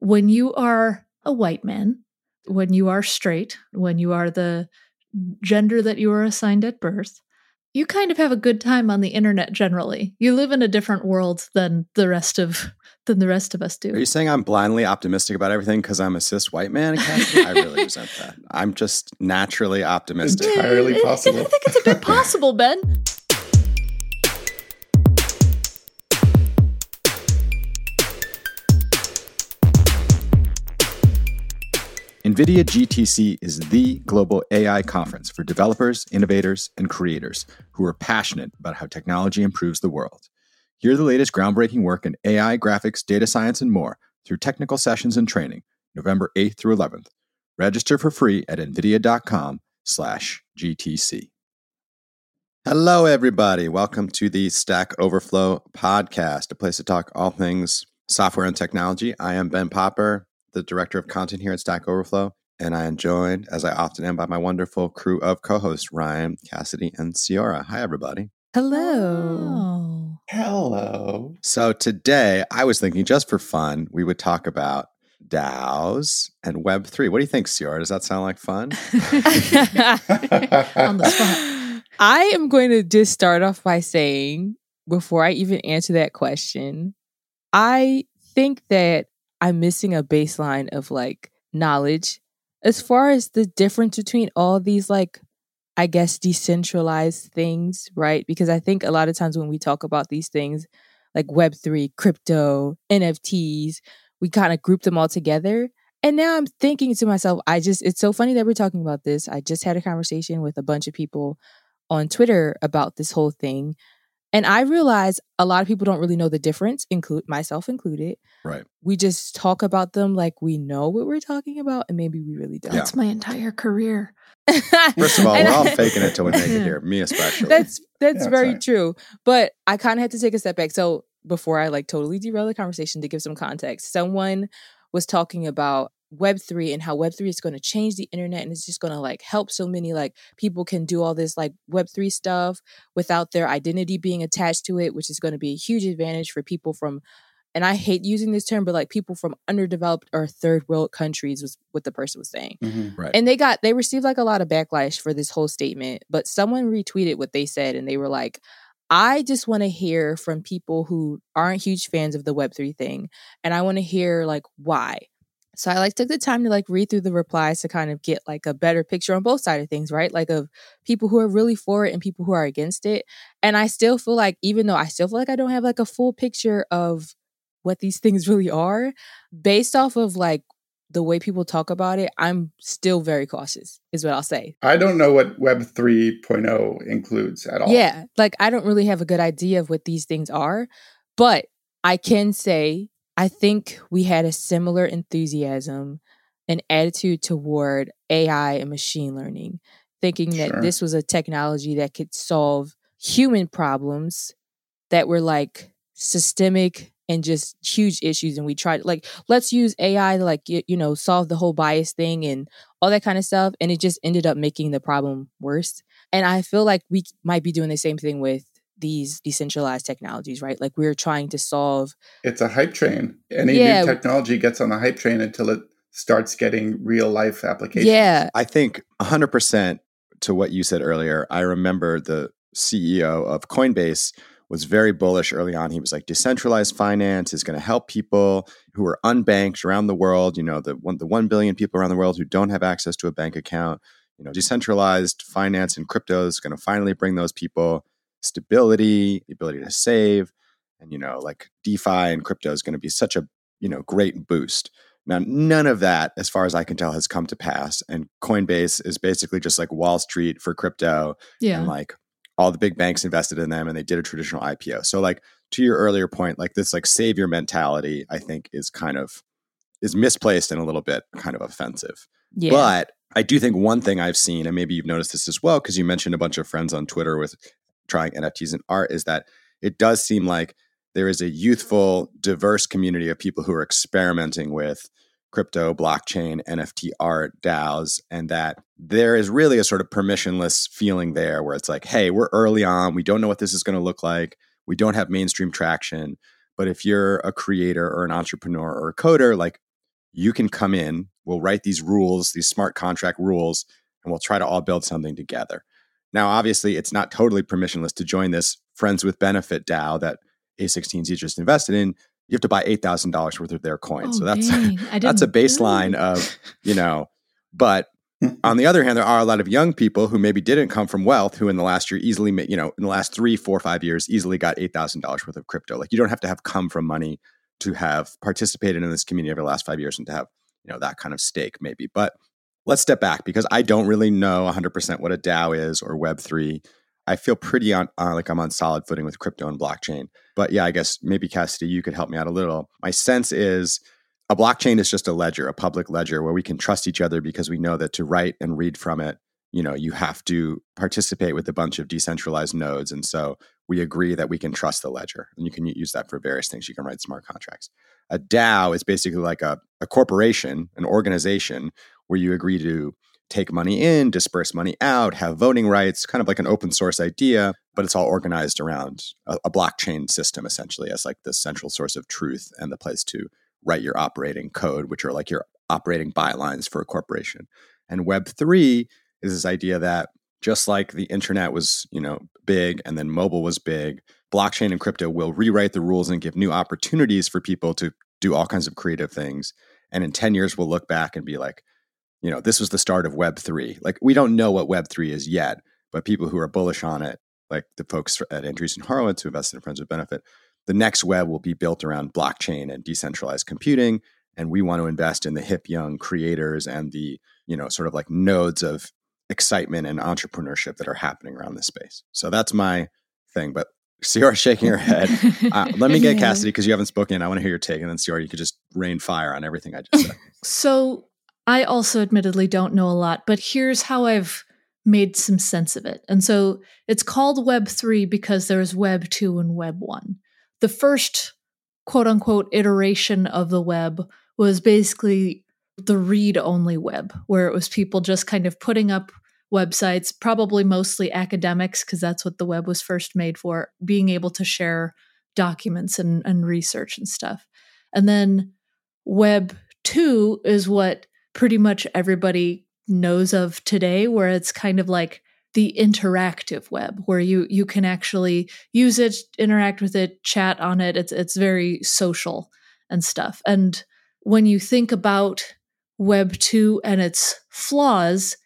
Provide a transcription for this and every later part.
when you are a white man, when you are straight, when you are the gender that you are assigned at birth, you kind of have a good time on the internet generally. You live in a different world than the rest of than the rest of us do. Are you saying I'm blindly optimistic about everything because I'm a cis white man? I really resent that. I'm just naturally optimistic. Entirely possible. I think it's a bit possible, Ben. NVIDIA GTC is the global AI conference for developers, innovators, and creators who are passionate about how technology improves the world. Hear the latest groundbreaking work in AI, graphics, data science, and more through technical sessions and training, November 8th through 11th. Register for free at nvidia.com slash GTC. Hello, everybody. Welcome to the Stack Overflow podcast, a place to talk all things software and technology. I am Ben Popper, the director of content here at Stack Overflow, and I am joined, as I often am, by my wonderful crew of co-hosts Ryan, Cassidy, and Ceora. Hi, everybody. Hello. Hello. So today, I was thinking, just for fun, we would talk about DAOs and Web three. What do you think, Ceora? Does that sound like fun? On the spot. I am going to just start off by saying, before I even answer that question, I think that I'm missing a baseline of like knowledge as far as the difference between all these like I guess decentralized things, right? Because I think a lot of times when we talk about these things like web3, crypto, NFTs, we kind of group them all together. And now I'm thinking to myself, I just it's so funny that we're talking about this. I just had a conversation with a bunch of people on Twitter about this whole thing and I realize a lot of people don't really know the difference, include myself included. Right. We just talk about them like we know what we're talking about, and maybe we really don't. That's my entire career. First of all, And we're all faking it till we make it here, me especially. That's that's Yeah, very sorry. true. But I kind of had to take a step back. So before I like totally derail the conversation to give some context, someone was talking about web3 and how web3 is going to change the internet and it's just going to like help so many like people can do all this like web3 stuff without their identity being attached to it which is going to be a huge advantage for people from and I hate using this term but like people from underdeveloped or third world countries was what the person was saying Mhm. right. and they got they received like a lot of backlash for this whole statement but someone retweeted what they said and they were like i just want to hear from people who aren't huge fans of the web3 thing and i want to hear like why so i like took the time to like read through the replies to kind of get like a better picture on both sides of things right like of people who are really for it and people who are against it and i still feel like even though i still feel like i don't have like a full picture of what these things really are based off of like the way people talk about it, I'm still very cautious, is what I'll say. I don't know what Web 3.0 includes at all. Yeah, like I don't really have a good idea of what these things are, but I can say I think we had a similar enthusiasm and attitude toward AI and machine learning, thinking that Sure. this was a technology that could solve human problems that were like systemic and just huge issues and we tried like let's use ai to like y- you know solve the whole bias thing and all that kind of stuff and it just ended up making the problem worse and i feel like we might be doing the same thing with these decentralized technologies right like we're trying to solve It's a hype train. Any Yeah. new technology gets on the hype train until it starts getting real life applications. yeah I think 100% to what you said earlier. I remember the CEO of Coinbase was very bullish early on. He was like, decentralized finance is going to help people who are unbanked around the world. You know, the one, the 1 billion people around the world who don't have access to a bank account. You know, decentralized finance and crypto is going to finally bring those people stability, the ability to save. And, you know, like DeFi and crypto is going to be such a, you know, great boost. Now, none of that, as far as I can tell, has come to pass. And Coinbase is basically just like Wall Street for crypto. Yeah. And like all the big banks invested in them and they did a traditional IPO. So, like to your earlier point, like this like savior mentality, I think is kind of is misplaced and a little bit kind of offensive. yeah But I do think one thing I've seen, and maybe you've noticed this as well, because you mentioned a bunch of friends on Twitter with trying NFTs and art, is that it does seem like there is a youthful, diverse community of people who are experimenting with crypto, blockchain, NFT art, DAOs, and that there is really a sort of permissionless feeling there where it's like, hey, we're early on. We don't know what this is going to look like. We don't have mainstream traction. But if you're a creator or an entrepreneur or a coder, like you can come in, we'll write these rules, these smart contract rules, and we'll try to all build something together. Now, obviously, it's not totally permissionless to join this Friends with Benefit DAO that A16Z just invested in. You have to buy eight thousand dollars worth of their coins. Oh, so that's that's a didn't- baseline of you know. But hmm. on the other hand, there are a lot of young people who maybe didn't come from wealth who in the last year easily, ma- you know, in the last three, four, five years, easily got eight thousand dollars worth of crypto. Like you don't have to have come from money to have participated in this community over the last five years and to have you know that kind of stake maybe. But let's step back because I don't really know 100% what a DAO is or Web three. I feel pretty on uh, like I'm on solid footing with crypto and blockchain. But yeah, I guess maybe Cassidy, you could help me out a little. My sense is a blockchain is just a ledger, a public ledger where we can trust each other because we know that to write and read from it, you know, you have to participate with a bunch of decentralized nodes. And so we agree that we can trust the ledger. And you can use that for various things. You can write smart contracts. A DAO is basically like a, a corporation, an organization where you agree to take money in, disperse money out, have voting rights, kind of like an open source idea, but it's all organized around a, a blockchain system essentially as like the central source of truth and the place to write your operating code, which are like your operating bylines for a corporation. And Web3 is this idea that just like the internet was, you know, big and then mobile was big, blockchain and crypto will rewrite the rules and give new opportunities for people to do all kinds of creative things. And in 10 years, we'll look back and be like, you know, this was the start of Web3. Like, we don't know what Web3 is yet, but people who are bullish on it, like the folks at Andreessen Horowitz who invested in Friends with Benefit, the next web will be built around blockchain and decentralized computing. And we want to invest in the hip young creators and the, you know, sort of like nodes of excitement and entrepreneurship that are happening around this space. So that's my thing. But Ceora's shaking her head. Uh, let me get. Cassidy because you haven't spoken. I want to hear your take. And then Ceora, you could just rain fire on everything I just said. So I also admittedly don't know a lot, but here's how I've made some sense of it. And so it's called Web 3 because there's Web 2 and Web 1. The first quote unquote iteration of the web was basically the read only web, where it was people just kind of putting up websites, probably mostly academics, because that's what the web was first made for, being able to share documents and, and research and stuff. And then Web 2 is what pretty much everybody knows of today, where it's kind of like the interactive web where you you can actually use it interact with it chat on it. It's it's very social and stuff. And when you think about web 2 and its flaws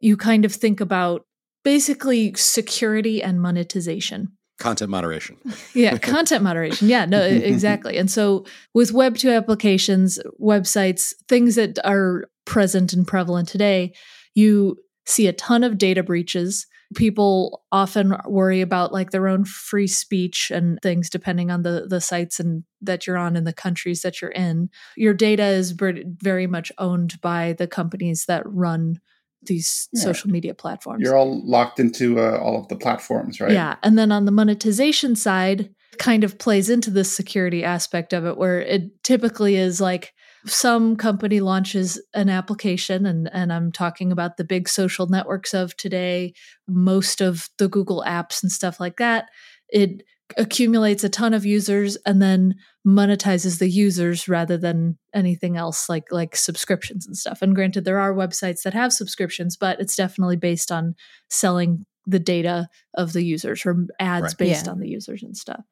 you kind of think about basically security and monetization Content moderation. yeah content moderation. Yeah no exactly. And so with web 2 applications websites things that are present and prevalent today you see a ton of data breaches. People often worry about like their own free speech and things depending on the the sites and that you're on and the countries that you're in. Your data is very much owned by the companies that run these Yeah. social media platforms You're all locked into uh, all of the platforms, right? yeah. And then on the monetization side, kind of plays into this security aspect of it, where it typically is like some company launches an application, and, and I'm talking about the big social networks of today, most of the Google apps and stuff like that. It accumulates a ton of users and then monetizes the users rather than anything else like like subscriptions and stuff. And granted there are websites that have subscriptions, but it's definitely based on selling the data of the users or ads Right. based Yeah. on the users and stuff.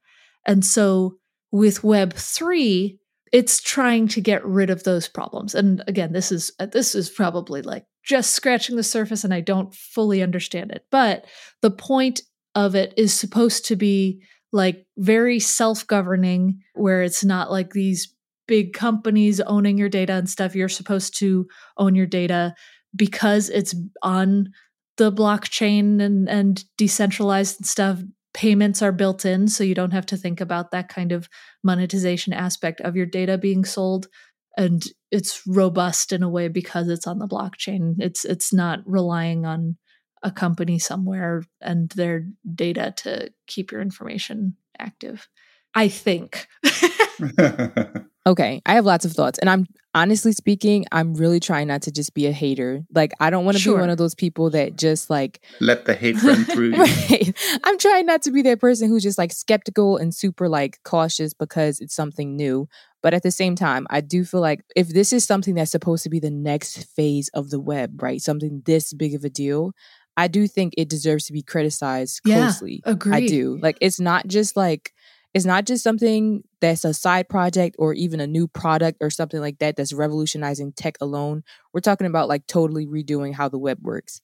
And so with web 3 it's trying to get rid of those problems. And again, this is uh, this is probably like just scratching the surface and I don't fully understand it. But the point of it is supposed to be like very self-governing where it's not like these big companies owning your data and stuff. You're supposed to own your data because it's on the blockchain and, and decentralized and stuff payments are built in so you don't have to think about that kind of monetization aspect of your data being sold and it's robust in a way because it's on the blockchain it's it's not relying on a company somewhere and their data to keep your information active i think Okay, I have lots of thoughts. And I'm honestly speaking, I'm really trying not to just be a hater. Like, I don't want to Sure. be one of those people that just like, Let the hate run through you. right. I'm trying not to be that person who's just like skeptical and super like cautious because it's something new. But at the same time, I do feel like if this is something that's supposed to be the next phase of the web, right? Something this big of a deal, I do think it deserves to be criticized Yeah, closely. I do. Like it's not just like it's not just something that's a side project or even a new product or something like that that's revolutionizing tech alone. We're talking about like totally redoing how the web works.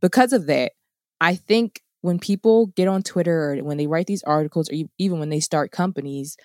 Because of that, I think when people get on Twitter or when they write these articles or even when they start companies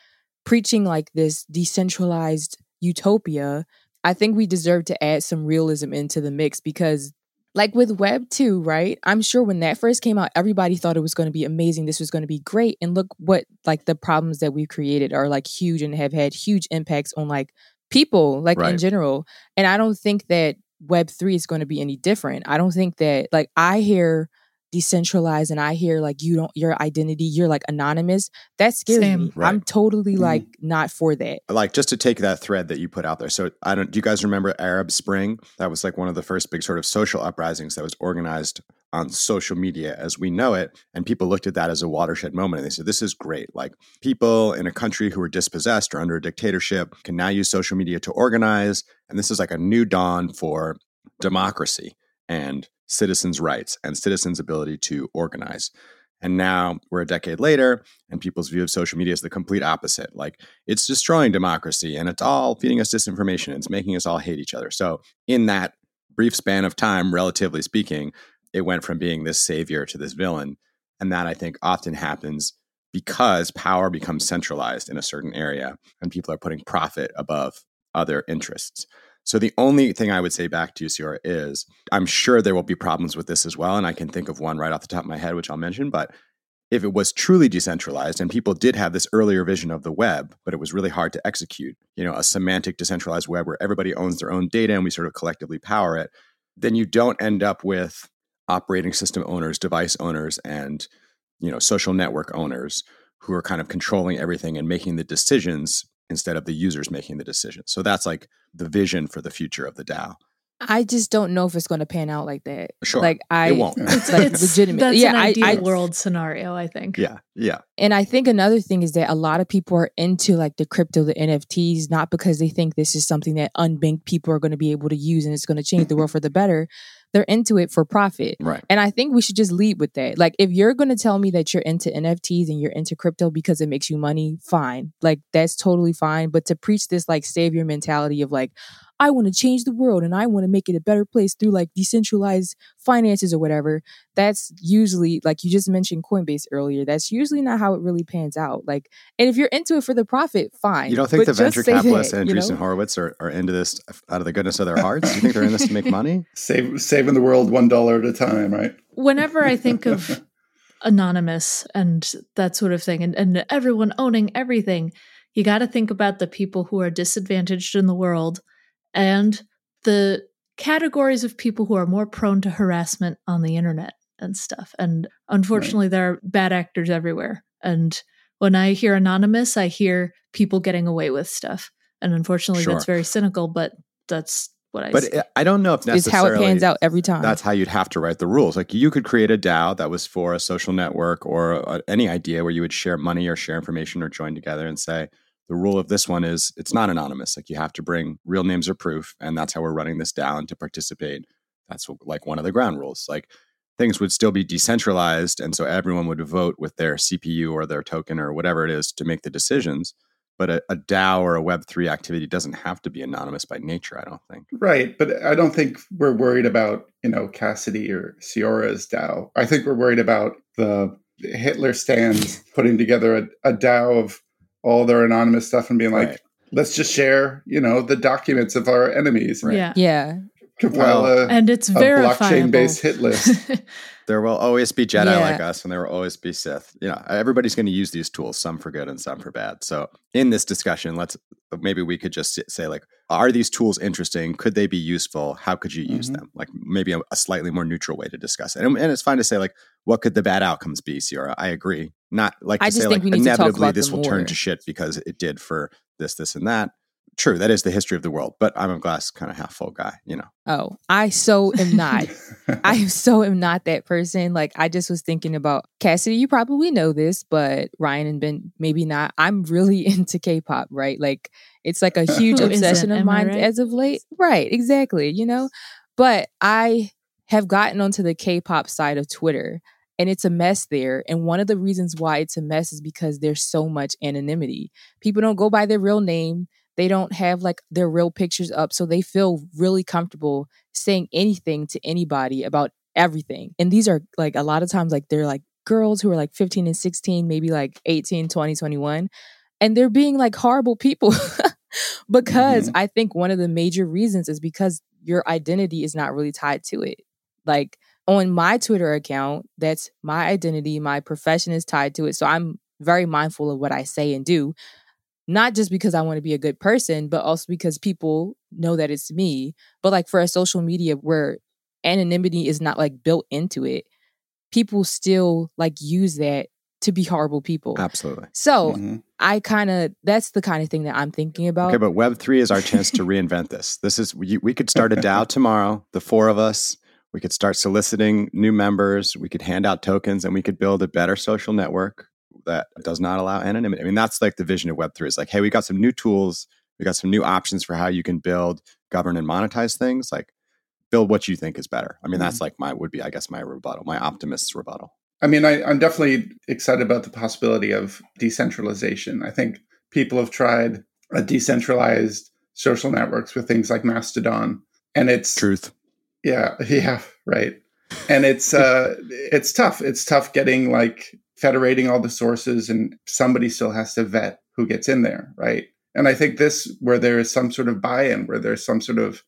preaching like this decentralized utopia, I think we deserve to add some realism into the mix because like with web 2 right? I'm sure when that first came out everybody thought it was going to be amazing this was going to be great and look what like the problems that we've created are like huge and have had huge impacts on like people like in general and i don't think that web 3 is going to be any different. I don't think that like i hear decentralized and i hear like you don't your identity you're like anonymous that scares Same. me Right. i'm totally Mhm. like not for that like just to take that thread that you put out there. So I don't do you guys remember Arab Spring? That was like one of the first big sort of social uprisings that was organized on social media as we know it. And people looked at that as a watershed moment and they said, This is great. Like people in a country who are dispossessed or under a dictatorship can now use social media to organize. And this is like a new dawn for democracy and citizens' rights and citizens' ability to organize. And now we're a decade later, and people's view of social media is the complete opposite. Like it's destroying democracy and it's all feeding us disinformation. It's making us all hate each other. So, in that brief span of time, relatively speaking, it went from being this savior to this villain. And that I think often happens because power becomes centralized in a certain area and people are putting profit above other interests. So, the only thing I would say back to you, Ceora, is I'm sure there will be problems with this as well. And I can think of one right off the top of my head, which I'll mention. But if it was truly decentralized and people did have this earlier vision of the web, but it was really hard to execute, you know, a semantic decentralized web where everybody owns their own data and we sort of collectively power it, then you don't end up with operating system owners, device owners, and, you know, social network owners who are kind of controlling everything and making the decisions instead of the users making the decision. So that's like the vision for the future of the DAO. i just don't know if it's going to pan out like that Sure. like i it won't. It's, Like, it's legitimate. That's Yeah, an I- ideal I- world scenario, I think. yeah. Yeah. And I think another thing is that a lot of people are into like the crypto, the NFTs, not because they think this is something that unbanked people are going to be able to use and it's going to change the world for the better. They're into it for profit. Right. And I think we should just lead with that. Like, if you're going to tell me that you're into NFTs and you're into crypto because it makes you money, fine. Like, that's totally fine. But to preach this like savior mentality of like, I want to change the world and I want to make it a better place through like decentralized finances or whatever, that's usually, like you just mentioned Coinbase earlier, that's usually not how it really pans out. Like, and if you're into it for the profit, fine. You don't think But the venture capitalists that, and you know? Andreessen Horowitz are, are into this out of the goodness of their hearts? You think they're in this to make money? Save, saving the world one dollar at a time, right? Whenever I think of anonymous and that sort of thing, and, and everyone owning everything, you got to think about the people who are disadvantaged in the world and the categories of people who are more prone to harassment on the internet and stuff. And unfortunately, there are bad actors everywhere. And when I hear anonymous, I hear people getting away with stuff. And unfortunately, Sure. that's very cynical, but that's what I But see. I don't know if It's how it pans out every time. that's how you'd have to write the rules. Like you could create a DAO that was for a social network or uh any idea where you would share money or share information or join together and say the rule of this one is it's not anonymous. Like you have to bring real names or proof, and that's how we're running this down to participate. That's like one of the ground rules. Like things would still be decentralized, and so everyone would vote with their CPU or their token or whatever it is to make the decisions. But a, a DAO or a Web three activity doesn't have to be anonymous by nature. I don't think. Right, but I don't think we're worried about you know Cassidy or Ceora's DAO. I think we're worried about the Hitler stands putting together a, a DAO of all their anonymous stuff and being like, Right. let's just share you know the documents of our enemies. Right. Yeah. yeah. Compile Well, a, And it's a verifiable. blockchain-based hit list. There will always be Jedi Yeah. like us, and there will always be Sith. You know, everybody's going to use these tools, some for good and some for bad. So, in this discussion, let's maybe we could just say, like, are these tools interesting? Could they be useful? How could you use Mhm. them? Like, maybe a, a slightly more neutral way to discuss it. And, and it's fine to say, like, what could the bad outcomes be, Ceora? I agree. Not like to I just say, think like, we need to talk inevitably about this them will turn to shit because it did for this, this, and that. True, that is the history of the world. But I'm a glass kind of half full guy. You know, Oh, I so am not. I so am not that person. Like I just was thinking about Cassidy. You probably know this, but Ryan and Ben maybe not. I'm really into K-pop, right? Like It's like a huge obsession of mine right? as of late. Right, exactly. You know, but I have gotten onto the K-pop side of Twitter, and it's a mess there. And one of the reasons why it's a mess is because there's so much anonymity. People don't go by their real name. They don't have like their real pictures up, so they feel really comfortable saying anything to anybody about everything. And these are like a lot of times like they're like girls who are like 15 and 16, maybe like 18, 20, 21, and they're being like horrible people because Mhm. I think one of the major reasons is because your identity is not really tied to it. Like on my Twitter account, that's my identity, my profession is tied to it. So I'm very mindful of what I say and do, not just because I want to be a good person, but also because people know that it's me. But like for a social media where anonymity is not like built into it, people still like use that to be horrible people. Absolutely. So Mhm. I kind of that's the kind of thing that I'm thinking about. Okay, but Web three is our chance to reinvent this. This is we, we could start a DAO tomorrow. The four of us. We could start soliciting new members. We could hand out tokens, and we could build a better social network that does not allow anonymity. I mean, that's like the vision of Web three. Is like, hey, we got some new tools. We got some new options for how you can build, govern, and monetize things. Like, build what you think is better. I mean, that's mm-hmm. like my would be, I guess, my rebuttal, my optimist's rebuttal. I mean, I, I'm definitely excited about the possibility of decentralization. I think people have tried a decentralized social networks with things like Mastodon, and it's Truth. Yeah, yeah, right. And it's uh, it's tough. It's tough getting like federating all the sources, and somebody still has to vet who gets in there, right? And I think this, where there is some sort of buy-in, where there's some sort of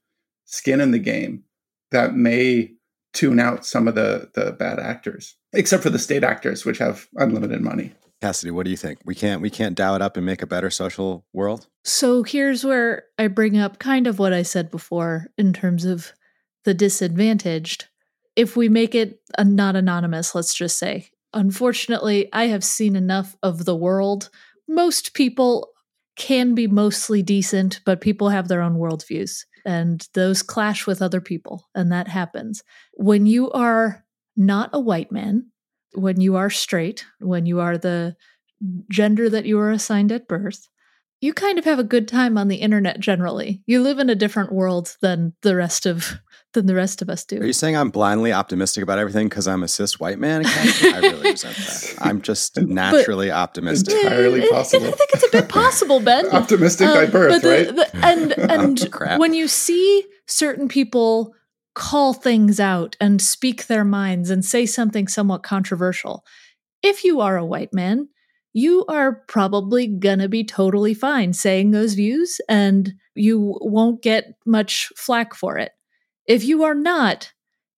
skin in the game, that may tune out some of the the bad actors, except for the state actors, which have unlimited money. Cassidy, what do you think? We can't we can't DAO it up and make a better social world. So here's where I bring up kind of what I said before in terms of the disadvantaged. If we make it a not anonymous, let's just say, unfortunately, I have seen enough of the world. Most people can be mostly decent, but people have their own worldviews and those clash with other people, and that happens. When you are not a white man, when you are straight, when you are the gender that you were assigned at birth, you kind of have a good time on the internet generally. You live in a different world than the rest of than the rest of us do. Are you saying I'm blindly optimistic about everything because I'm a cis white man? I really resent that. I'm just naturally optimistic. Entirely I- I- possible. I think it's a bit possible, Ben. Optimistic by Um, birth, but the- right? the- and and Crap. when you see certain people call things out and speak their minds and say something somewhat controversial, if you are a white man, you are probably gonna be totally fine saying those views and you won't get much flack for it. If you are not,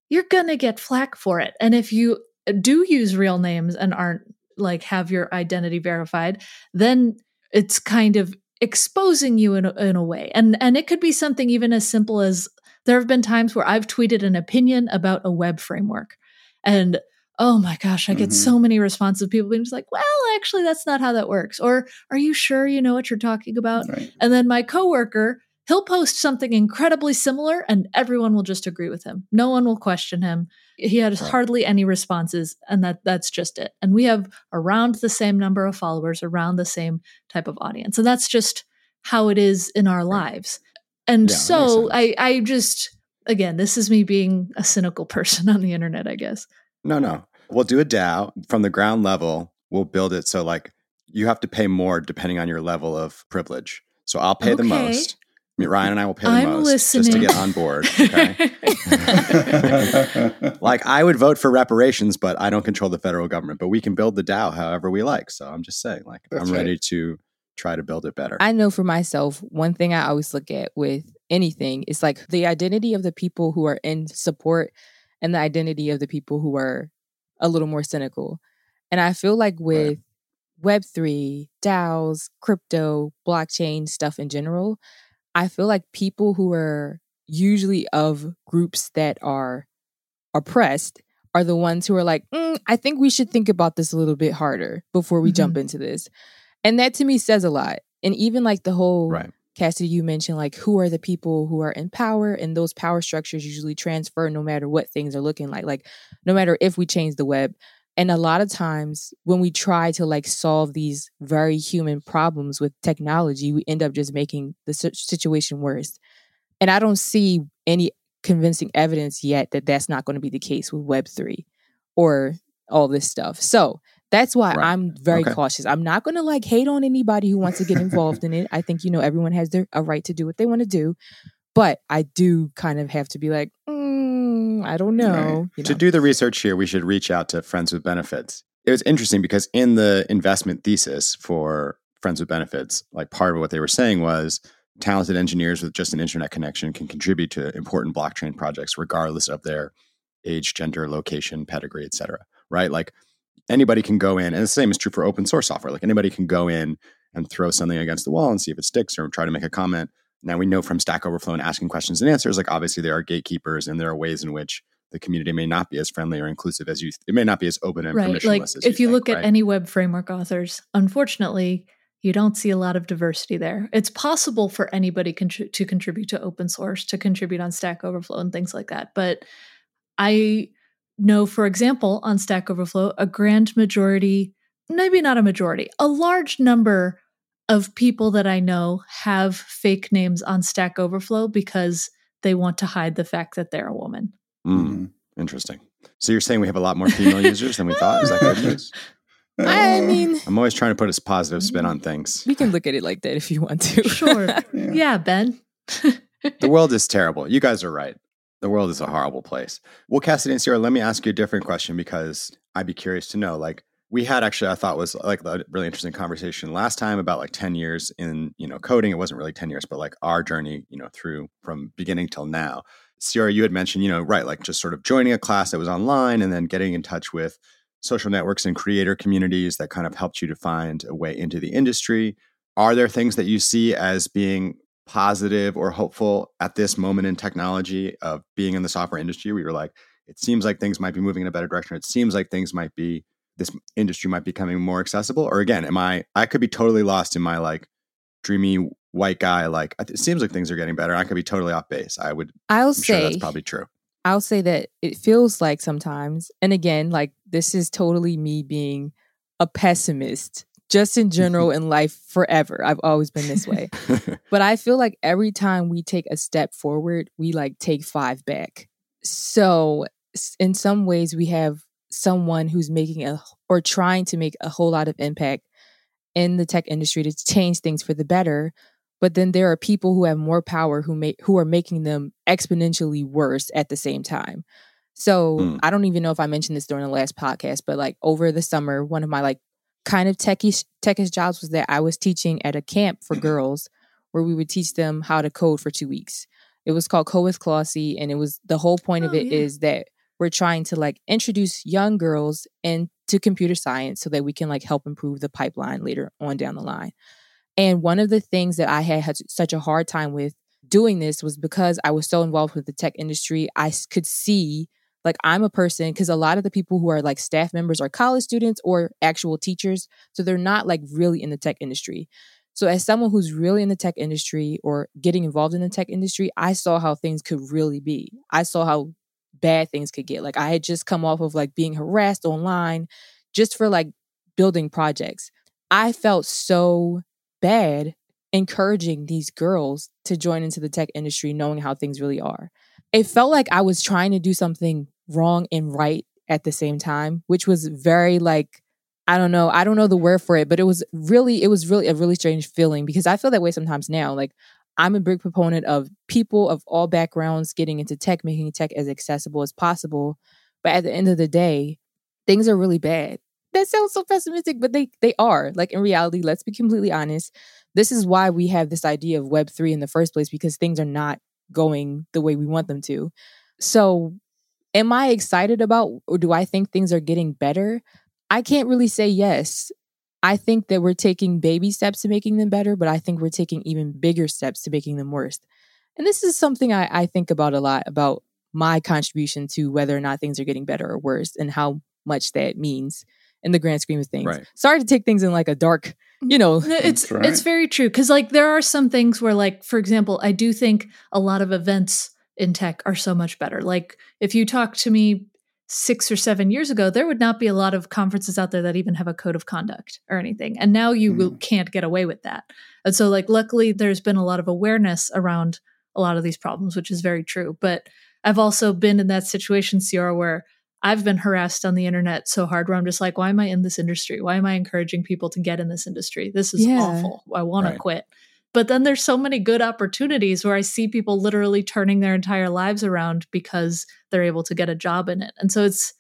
you're gonna get flack for it. And if you do use real names and aren't like have your identity verified, then it's kind of exposing you in a, in a way. And and it could be something even as simple as there have been times where I've tweeted an opinion about a web framework and oh my gosh, I get Mhm. so many responses people being just like, "Well, actually that's not how that works." Or "Are you sure you know what you're talking about?" Right. And then my coworker, he'll post something incredibly similar and everyone will just agree with him. No one will question him. He has Right. hardly any responses and that that's just it. And we have around the same number of followers, around the same type of audience. And that's just how it is in our lives. And Yeah, so I I just again, this is me being a cynical person on the internet, I guess. No, no. We'll do a DAO from the ground level. We'll build it so like you have to pay more depending on your level of privilege. So I'll pay the most. I mean, Ryan and I will pay the I'm most just to get on board. Okay. like I would vote for reparations, but I don't control the federal government. But we can build the DAO however we like. So I'm just saying, like, That's I'm right. ready to try to build it better. I know for myself, one thing I always look at with anything is like the identity of the people who are in support and the identity of the people who are a little more cynical. And I feel like with Web3, DAOs, crypto, blockchain stuff in general, I feel like people who are usually of groups that are oppressed are the ones who are like, "Mm, I think we should think about this a little bit harder before we jump into this. And that to me says a lot. And even like the whole right. Cassie, you mentioned like who are the people who are in power, and those power structures usually transfer no matter what things are looking like. Like, no matter if we change the web, And a lot of times when we try to like solve these very human problems with technology, we end up just making the situation worse. And I don't see any convincing evidence yet that that's not going to be the case with Web3 or all this stuff. So that's why right. I'm very okay. cautious. I'm not going to like hate on anybody who wants to get involved in it. I think, you know, everyone has their, a right to do what they want to do. But I do kind of have to be like, mm, I don't know, right. you know. To do the research here, we should reach out to Friends with Benefits. It was interesting because in the investment thesis for Friends with Benefits, like part of what they were saying was talented engineers with just an internet connection can contribute to important blockchain projects regardless of their age, gender, location, pedigree, et cetera. Right? Like anybody can go in, and the same is true for open source software. Like anybody can go in and throw something against the wall and see if it sticks or try to make a comment. Now we know from Stack Overflow and asking questions and answers, like obviously there are gatekeepers and there are ways in which the community may not be as friendly or inclusive as you. It may not be as open and right. Like if you, you look think, at any web framework authors, unfortunately, you don't see a lot of diversity there. It's possible for anybody contri- to contribute to open source, to contribute on Stack Overflow and things like that. But I know, for example, on Stack Overflow, a grand majority, maybe not a majority, a large number of people that I know have fake names on Stack Overflow because they want to hide the fact that they're a woman. Mm, interesting. So you're saying we have a lot more female users than we thought? Is that good news? I mean, I'm always trying to put a positive spin on things. We can look at it like that if you want to. sure. Yeah, yeah Ben. the world is terrible. You guys are right. The world is a horrible place. Well, Cassidy and Ceora, let me ask you a different question because I'd be curious to know. Like, we had actually, I thought was like a really interesting conversation last time about like 10 years in, you know, coding. It wasn't really 10 years, but like our journey, you know, through from beginning till now. Ceora, you had mentioned, you know, right, like just sort of joining a class that was online and then getting in touch with social networks and creator communities that kind of helped you to find a way into the industry. Are there things that you see as being positive or hopeful at this moment in technology of being in the software industry where you're like, it seems like things might be moving in a better direction. It seems like things might be this industry might be becoming more accessible. Or again, am I I could be totally lost in my like dreamy white guy, like it seems like things are getting better. I could be totally off base. I would I'll I'm say sure that's probably true. I'll say that it feels like sometimes, and again, like this is totally me being a pessimist just in general in life forever. I've always been this way. but I feel like every time we take a step forward, we like take five back. So, in some ways, we have someone who's making a or trying to make a whole lot of impact in the tech industry to change things for the better. But then there are people who have more power who make who are making them exponentially worse at the same time. So mm. I don't even know if I mentioned this during the last podcast, but like over the summer, one of my like kind of techish techish jobs was that I was teaching at a camp for girls where we would teach them how to code for two weeks. It was called Kode with Klossy, and it was the whole point oh, of it yeah. is that we're trying to like introduce young girls into computer science so that we can like help improve the pipeline later on down the line. And one of the things that I had, had such a hard time with doing this was because I was so involved with the tech industry, I could see like I'm a person because a lot of the people who are like staff members are college students or actual teachers. So they're not like really in the tech industry. So as someone who's really in the tech industry or getting involved in the tech industry, I saw how things could really be. I saw how bad things could get. Like I had just come off of like being harassed online just for like building projects. I felt so bad encouraging these girls to join into the tech industry knowing how things really are it felt like I was trying to do something wrong and right at the same time, which was very like I don't know, I don't know the word for it, but it was really it was really a really strange feeling because I feel that way sometimes now. Like I'm a big proponent of people of all backgrounds getting into tech, making tech as accessible as possible. But at the end of the day, things are really bad. That sounds so pessimistic, but they they are. Like in reality, let's be completely honest. This is why we have this idea of web 3 in the first place because things are not going the way we want them to. So, am I excited about or do I think things are getting better? I can't really say yes. I think that we're taking baby steps to making them better, but I think we're taking even bigger steps to making them worse. And this is something I, I think about a lot about my contribution to whether or not things are getting better or worse and how much that means in the grand scheme of things. Right. Sorry to take things in like a dark, you know. It's right. it's very true cuz like there are some things where like for example, I do think a lot of events in tech are so much better. Like if you talk to me six or seven years ago, there would not be a lot of conferences out there that even have a code of conduct or anything. And now you mm. can't get away with that. And so, like, luckily, there's been a lot of awareness around a lot of these problems, which is very true. But I've also been in that situation, Ceora, where I've been harassed on the internet so hard where I'm just like, why am I in this industry? Why am I encouraging people to get in this industry? This is yeah. awful. I want right. to quit. But then there's so many good opportunities where I see people literally turning their entire lives around because they're able to get a job in it. And so it's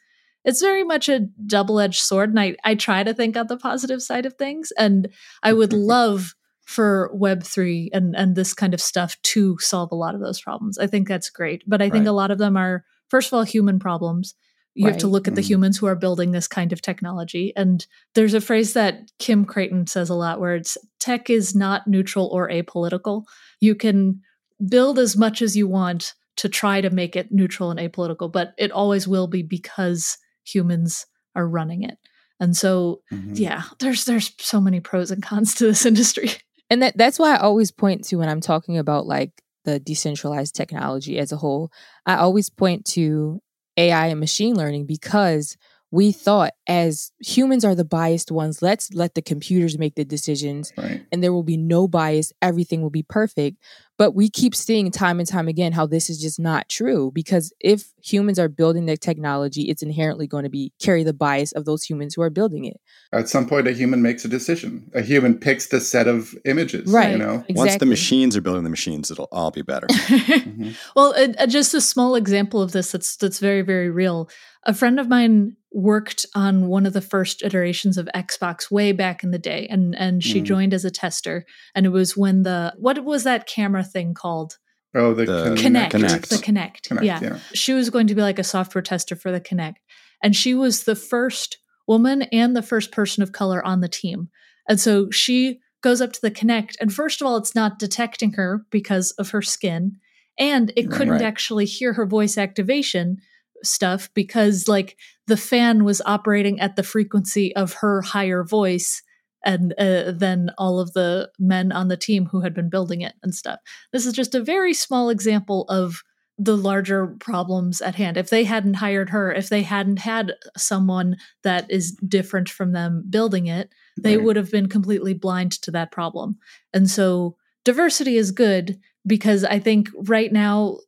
it's very much a double-edged sword. And I, I try to think on the positive side of things. And I would love for Web3 and, and this kind of stuff to solve a lot of those problems. I think that's great. But I think a lot of them are, first of all, human problems. You right. have to look at the mm-hmm. humans who are building this kind of technology. And there's a phrase that Kim Crayton says a lot where it's tech is not neutral or apolitical. You can build as much as you want to try to make it neutral and apolitical, but it always will be because humans are running it. And so, mm-hmm. yeah, there's there's so many pros and cons to this industry. And that that's why I always point to when I'm talking about like the decentralized technology as a whole. I always point to AI and machine learning because we thought as humans are the biased ones, let's let the computers make the decisions right. and there will be no bias. Everything will be perfect. But we keep seeing time and time again how this is just not true because if humans are building the technology, it's inherently going to be carry the bias of those humans who are building it. At some point, a human makes a decision. A human picks the set of images. Right. You know, exactly. once the machines are building the machines, it'll all be better. mm-hmm. Well, uh, just a small example of this that's that's very very real. A friend of mine worked on one of the first iterations of Xbox way back in the day and and she mm. joined as a tester and it was when the what was that camera thing called Oh, the, the Kinect. Kinect. The Kinect. Kinect yeah. yeah. She was going to be like a software tester for the Kinect. And she was the first woman and the first person of color on the team. And so she goes up to the Kinect. And first of all, it's not detecting her because of her skin. And it couldn't right. actually hear her voice activation stuff because like the fan was operating at the frequency of her higher voice and uh, than all of the men on the team who had been building it and stuff. This is just a very small example of the larger problems at hand. If they hadn't hired her, if they hadn't had someone that is different from them building it, they right. would have been completely blind to that problem. And so diversity is good because I think right now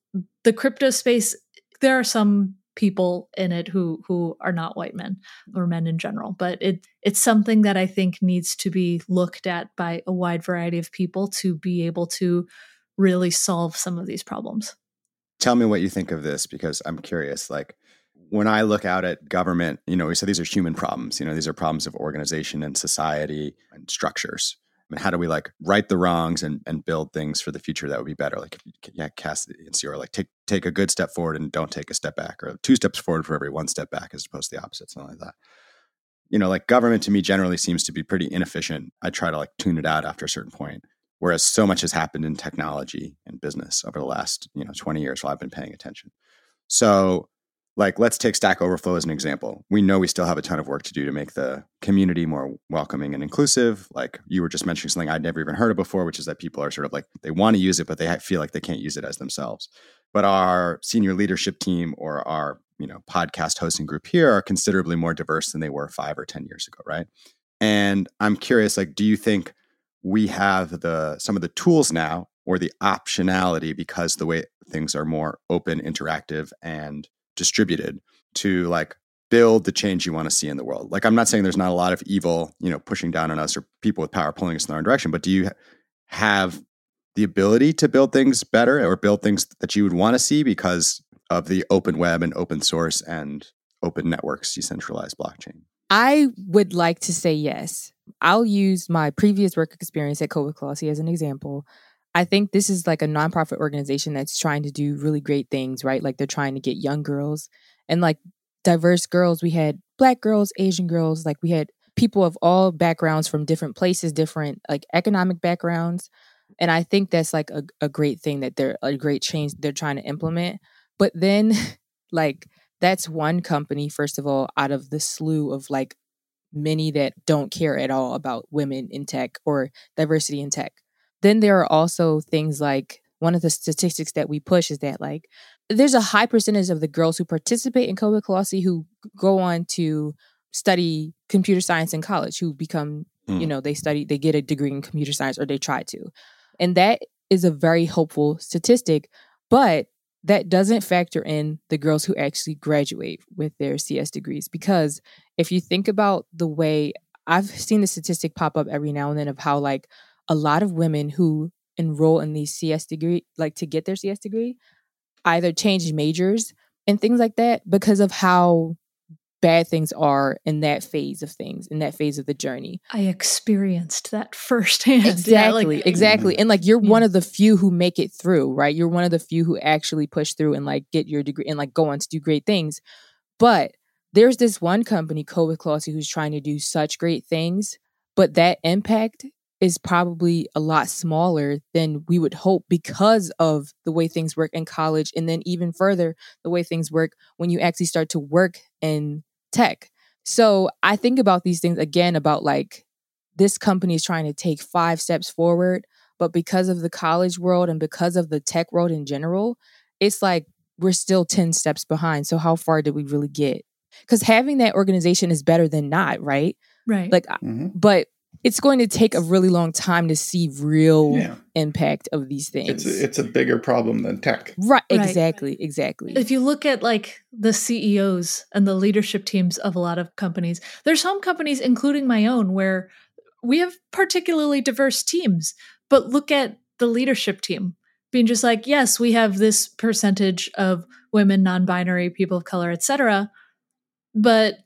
the crypto space there are some people in it who who are not white men mm. or men in general but it it's something that i think needs to be looked at by a wide variety of people to be able to really solve some of these problems. Tell me what you think of this because i'm curious like when i look out at government you know we said these are human problems you know these are problems of organization and society and structures. I mean, how do we like right the wrongs and, and build things for the future that would be better? Like, yeah, Cassidy and Ceora, like take take a good step forward and don't take a step back, or two steps forward for every one step back, as opposed to the opposite, something like that. You know, like government to me generally seems to be pretty inefficient. I try to like tune it out after a certain point. Whereas so much has happened in technology and business over the last you know 20 years while I've been paying attention. So like let's take stack overflow as an example we know we still have a ton of work to do to make the community more welcoming and inclusive like you were just mentioning something i'd never even heard of before which is that people are sort of like they want to use it but they feel like they can't use it as themselves but our senior leadership team or our you know podcast hosting group here are considerably more diverse than they were five or ten years ago right and i'm curious like do you think we have the some of the tools now or the optionality because the way things are more open interactive and distributed to like build the change you want to see in the world. Like I'm not saying there's not a lot of evil, you know, pushing down on us or people with power pulling us in the wrong direction, but do you have the ability to build things better or build things that you would want to see because of the open web and open source and open networks, decentralized blockchain? I would like to say yes. I'll use my previous work experience at Kode Klossy as an example. I think this is like a nonprofit organization that's trying to do really great things, right? Like they're trying to get young girls and like diverse girls. We had black girls, Asian girls, like we had people of all backgrounds from different places, different like economic backgrounds. And I think that's like a, a great thing that they're a great change they're trying to implement. But then, like, that's one company, first of all, out of the slew of like many that don't care at all about women in tech or diversity in tech. Then there are also things like one of the statistics that we push is that like there's a high percentage of the girls who participate in Kode with Klossy who go on to study computer science in college, who become, mm. you know, they study, they get a degree in computer science or they try to. And that is a very hopeful statistic, but that doesn't factor in the girls who actually graduate with their CS degrees. Because if you think about the way I've seen the statistic pop up every now and then of how, like, a lot of women who enroll in these CS degree, like to get their CS degree, either change majors and things like that because of how bad things are in that phase of things, in that phase of the journey. I experienced that firsthand. Exactly, yeah, like, mm. exactly. And like you're yeah. one of the few who make it through, right? You're one of the few who actually push through and like get your degree and like go on to do great things. But there's this one company, Kode with Klossy, who's trying to do such great things, but that impact is probably a lot smaller than we would hope because of the way things work in college and then even further the way things work when you actually start to work in tech. So i think about these things again about like this company is trying to take five steps forward but because of the college world and because of the tech world in general it's like we're still 10 steps behind. So how far did we really get? Because having that organization is better than not right? Right. Like mm-hmm. but it's going to take a really long time to see real yeah. impact of these things. It's a, it's a bigger problem than tech. Right, exactly, right. exactly. If you look at like the CEOs and the leadership teams of a lot of companies, there's some companies including my own where we have particularly diverse teams, but look at the leadership team being just like, yes, we have this percentage of women, non-binary, people of color, etc. But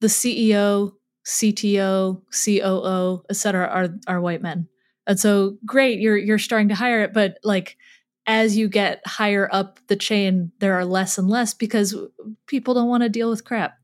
the CEO, CTO, COO, etc. are are white men. And so great, you're you're starting to hire it, but like as you get higher up the chain, there are less and less because people don't want to deal with crap.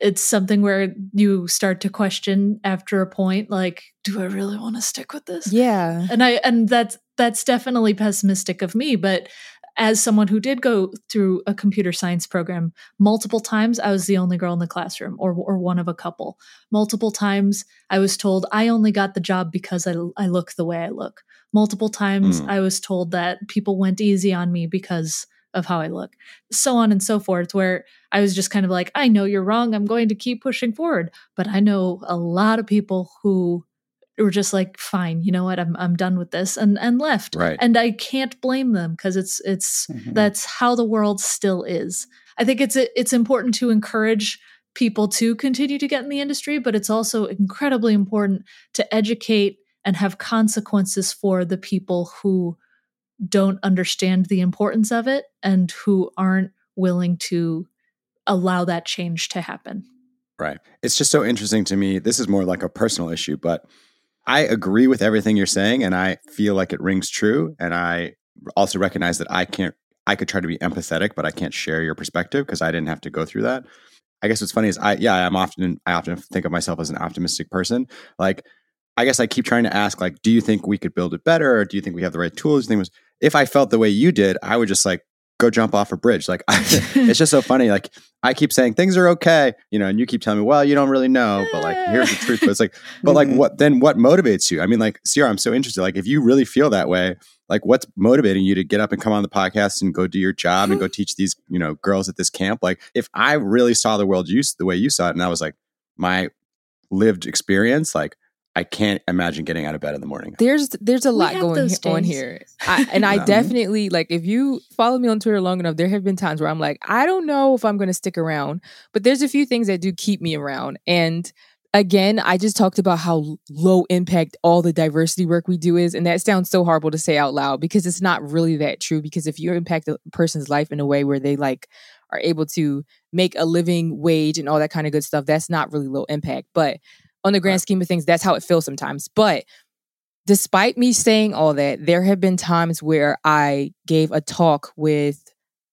It's something where you start to question after a point, like, do I really want to stick with this? Yeah. And I and that's that's definitely pessimistic of me, but as someone who did go through a computer science program multiple times i was the only girl in the classroom or, or one of a couple. Multiple times i was told i only got the job because i, I look the way i look. Multiple times mm. i was told that people went easy on me because of how i look. So on and so forth where i was just kind of like i know you're wrong i'm going to keep pushing forward. But i know a lot of people who were just like fine you know what? I'm i'm done with this and and left. Right. And i can't blame them because it's it's mm-hmm. that's how the world still is. I think it's it's important to encourage people to continue to get in the industry but it's also incredibly important to educate and have consequences for the people who don't understand the importance of it and who aren't willing to allow that change to happen. Right. It's just so interesting to me. This is more like a personal issue but I agree with everything you're saying, and I feel like it rings true. And I also recognize that I can't. I could try to be empathetic, but I can't share your perspective because I didn't have to go through that. I guess what's funny is I yeah I'm often I often think of myself as an optimistic person. Like I guess I keep trying to ask like, do you think we could build it better, or do you think we have the right tools? If I felt the way you did, I would just like go jump off a bridge. Like I, it's just so funny. Like I keep saying things are okay, you know, and you keep telling me, well, you don't really know, but like here's the truth. But it's like, but like mm-hmm. what then what motivates you? I mean, like Ceora, I'm so interested. Like if you really feel that way, like what's motivating you to get up and come on the podcast and go do your job and go teach these, you know, girls at this camp? Like if I really saw the world you the way you saw it, and I was like, my lived experience, like I can't imagine getting out of bed in the morning. There's there's a lot going on here, I, and I definitely like if you follow me on Twitter long enough, there have been times where I'm like, I don't know if I'm going to stick around, but there's a few things that do keep me around. And again, I just talked about how low impact all the diversity work we do is, and that sounds so horrible to say out loud because it's not really that true. Because if you impact a person's life in a way where they like are able to make a living wage and all that kind of good stuff, that's not really low impact, but on the grand scheme of things, that's how it feels sometimes. But despite me saying all that, there have been times where I gave a talk with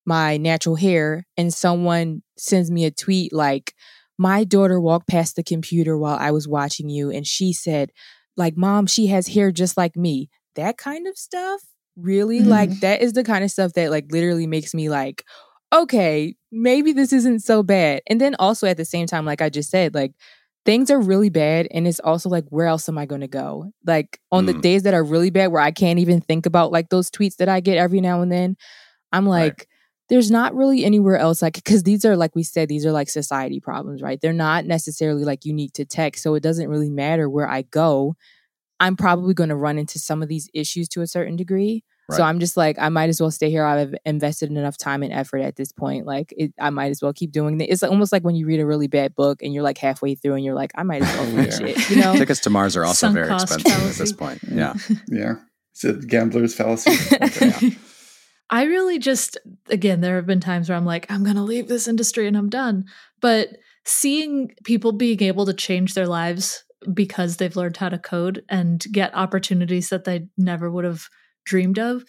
my natural hair and someone sends me a tweet like, my daughter walked past the computer while I was watching you and she said, like, mom, she has hair just like me. That kind of stuff, really? Mm-hmm. Like, that is the kind of stuff that, like, literally makes me like, okay, maybe this isn't so bad. And then also at the same time, like I just said, like, things are really bad and it's also like where else am i going to go like on the Mm. days that are really bad where i can't even think about like those tweets that i get every now and then i'm Right. like there's not really anywhere else like because these are like we said these are like society problems right they're not necessarily like unique to tech so it doesn't really matter where i go i'm probably going to run into some of these issues to a certain degree so i'm just like i might as well stay here i've invested enough time and effort at this point like it, i might as well keep doing it it's almost like when you read a really bad book and you're like halfway through and you're like i might as well finish Yeah. it you know Tickets to Mars are also Sunk very cost expensive at this point. Yeah. Yeah. It's a gambler's fallacy. Yeah. I really just, again, there have been times where I'm like, I'm going to leave this industry and I'm done. But seeing people being able to change their lives because they've learned how to code and get opportunities that they never would have dreamed of,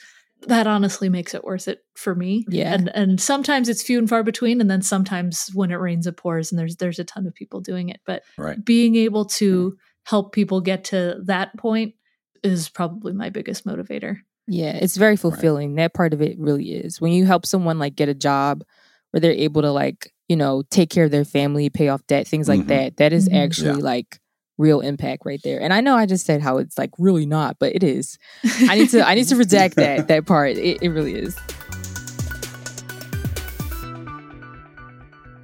that honestly makes it worth it for me. Yeah. And and sometimes it's few and far between, and then sometimes when it rains it pours, and there's there's a ton of people doing it. But Right. being able to help people get to that point is probably my biggest motivator. Yeah, it's very fulfilling. That part of it really is. When you help someone like get a job where they're able to like, you know, take care of their family, pay off debt, things like Mhm. that. That is Mhm. actually like real impact right there. And I know I just said how it's like really not, but it is. I need to I need to redact that that part. It, it really is.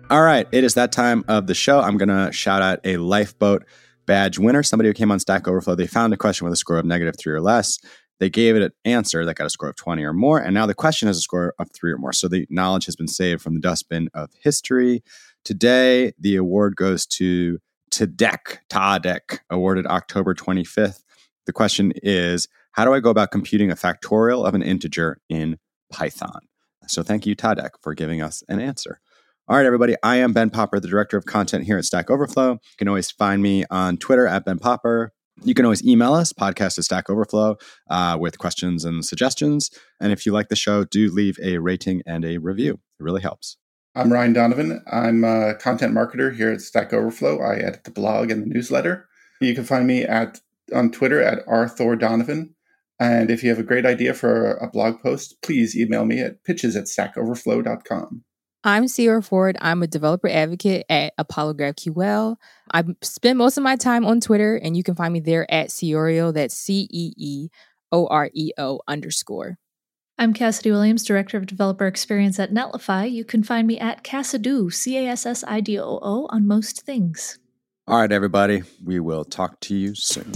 All right, it is that time of the show. I'm going to shout out a lifeboat badge winner, somebody who came on Stack Overflow. They found a question with a score of negative three or less. They gave it an answer that got a score of 20 or more. And now the question has a score of three or more. So the knowledge has been saved from the dustbin of history. Today, the award goes to Tadeck, Tadeck, awarded October 25th. The question is How do I go about computing a factorial of an integer in Python? So thank you, Tadeck, for giving us an answer. All right, everybody. I am Ben Popper, the director of content here at Stack Overflow. You can always find me on Twitter at Ben Popper. You can always email us, podcast at Stack Overflow, uh, with questions and suggestions. And if you like the show, do leave a rating and a review. It really helps. I'm Ryan Donovan. I'm a content marketer here at Stack Overflow. I edit the blog and the newsletter. You can find me at on Twitter at rthordonovan. And if you have a great idea for a blog post, please email me at pitches at stackoverflow.com. I'm Ceora Ford. I'm a developer advocate at Apollo GraphQL. I spend most of my time on Twitter, and you can find me there at Ceeoreo. That's C E E O R E O underscore. I'm Cassidy Williams, Director of Developer Experience at Netlify. You can find me at Cassidoo, C A S S I D O O, on most things. All right, everybody. We will talk to you soon.